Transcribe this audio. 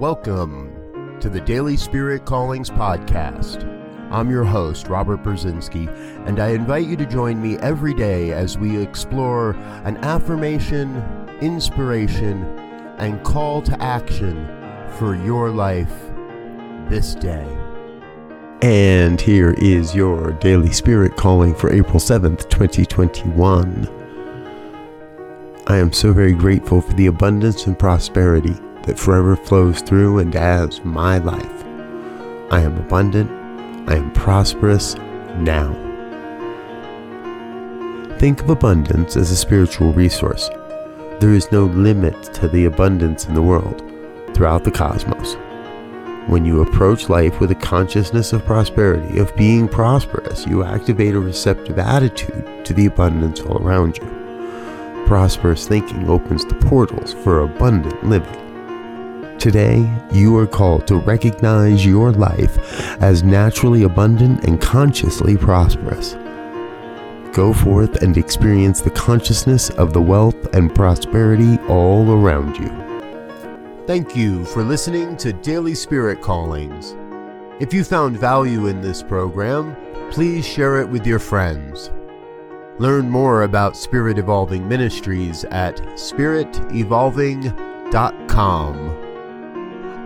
Welcome to the Daily Spirit Callings Podcast. I'm your host, Robert Brzezinski, and I invite you to join me every day as we explore an affirmation, inspiration, and call to action for your life this day. And here is your daily spirit calling for April 7th, 2021. I am so very grateful for the abundance and prosperity that forever flows through and as my life. I am abundant, I am prosperous now. Think of abundance as a spiritual resource. There is no limit to the abundance in the world, throughout the cosmos. When you approach life with a consciousness of prosperity, of being prosperous, you activate a receptive attitude to the abundance all around you. Prosperous thinking opens the portals for abundant living. Today, you are called to recognize your life as naturally abundant and consciously prosperous. Go forth and experience the consciousness of the wealth and prosperity all around you. Thank you for listening to Daily Spirit Callings. If you found value in this program, please share it with your friends. Learn more about Spirit Evolving Ministries at spiritevolving.com.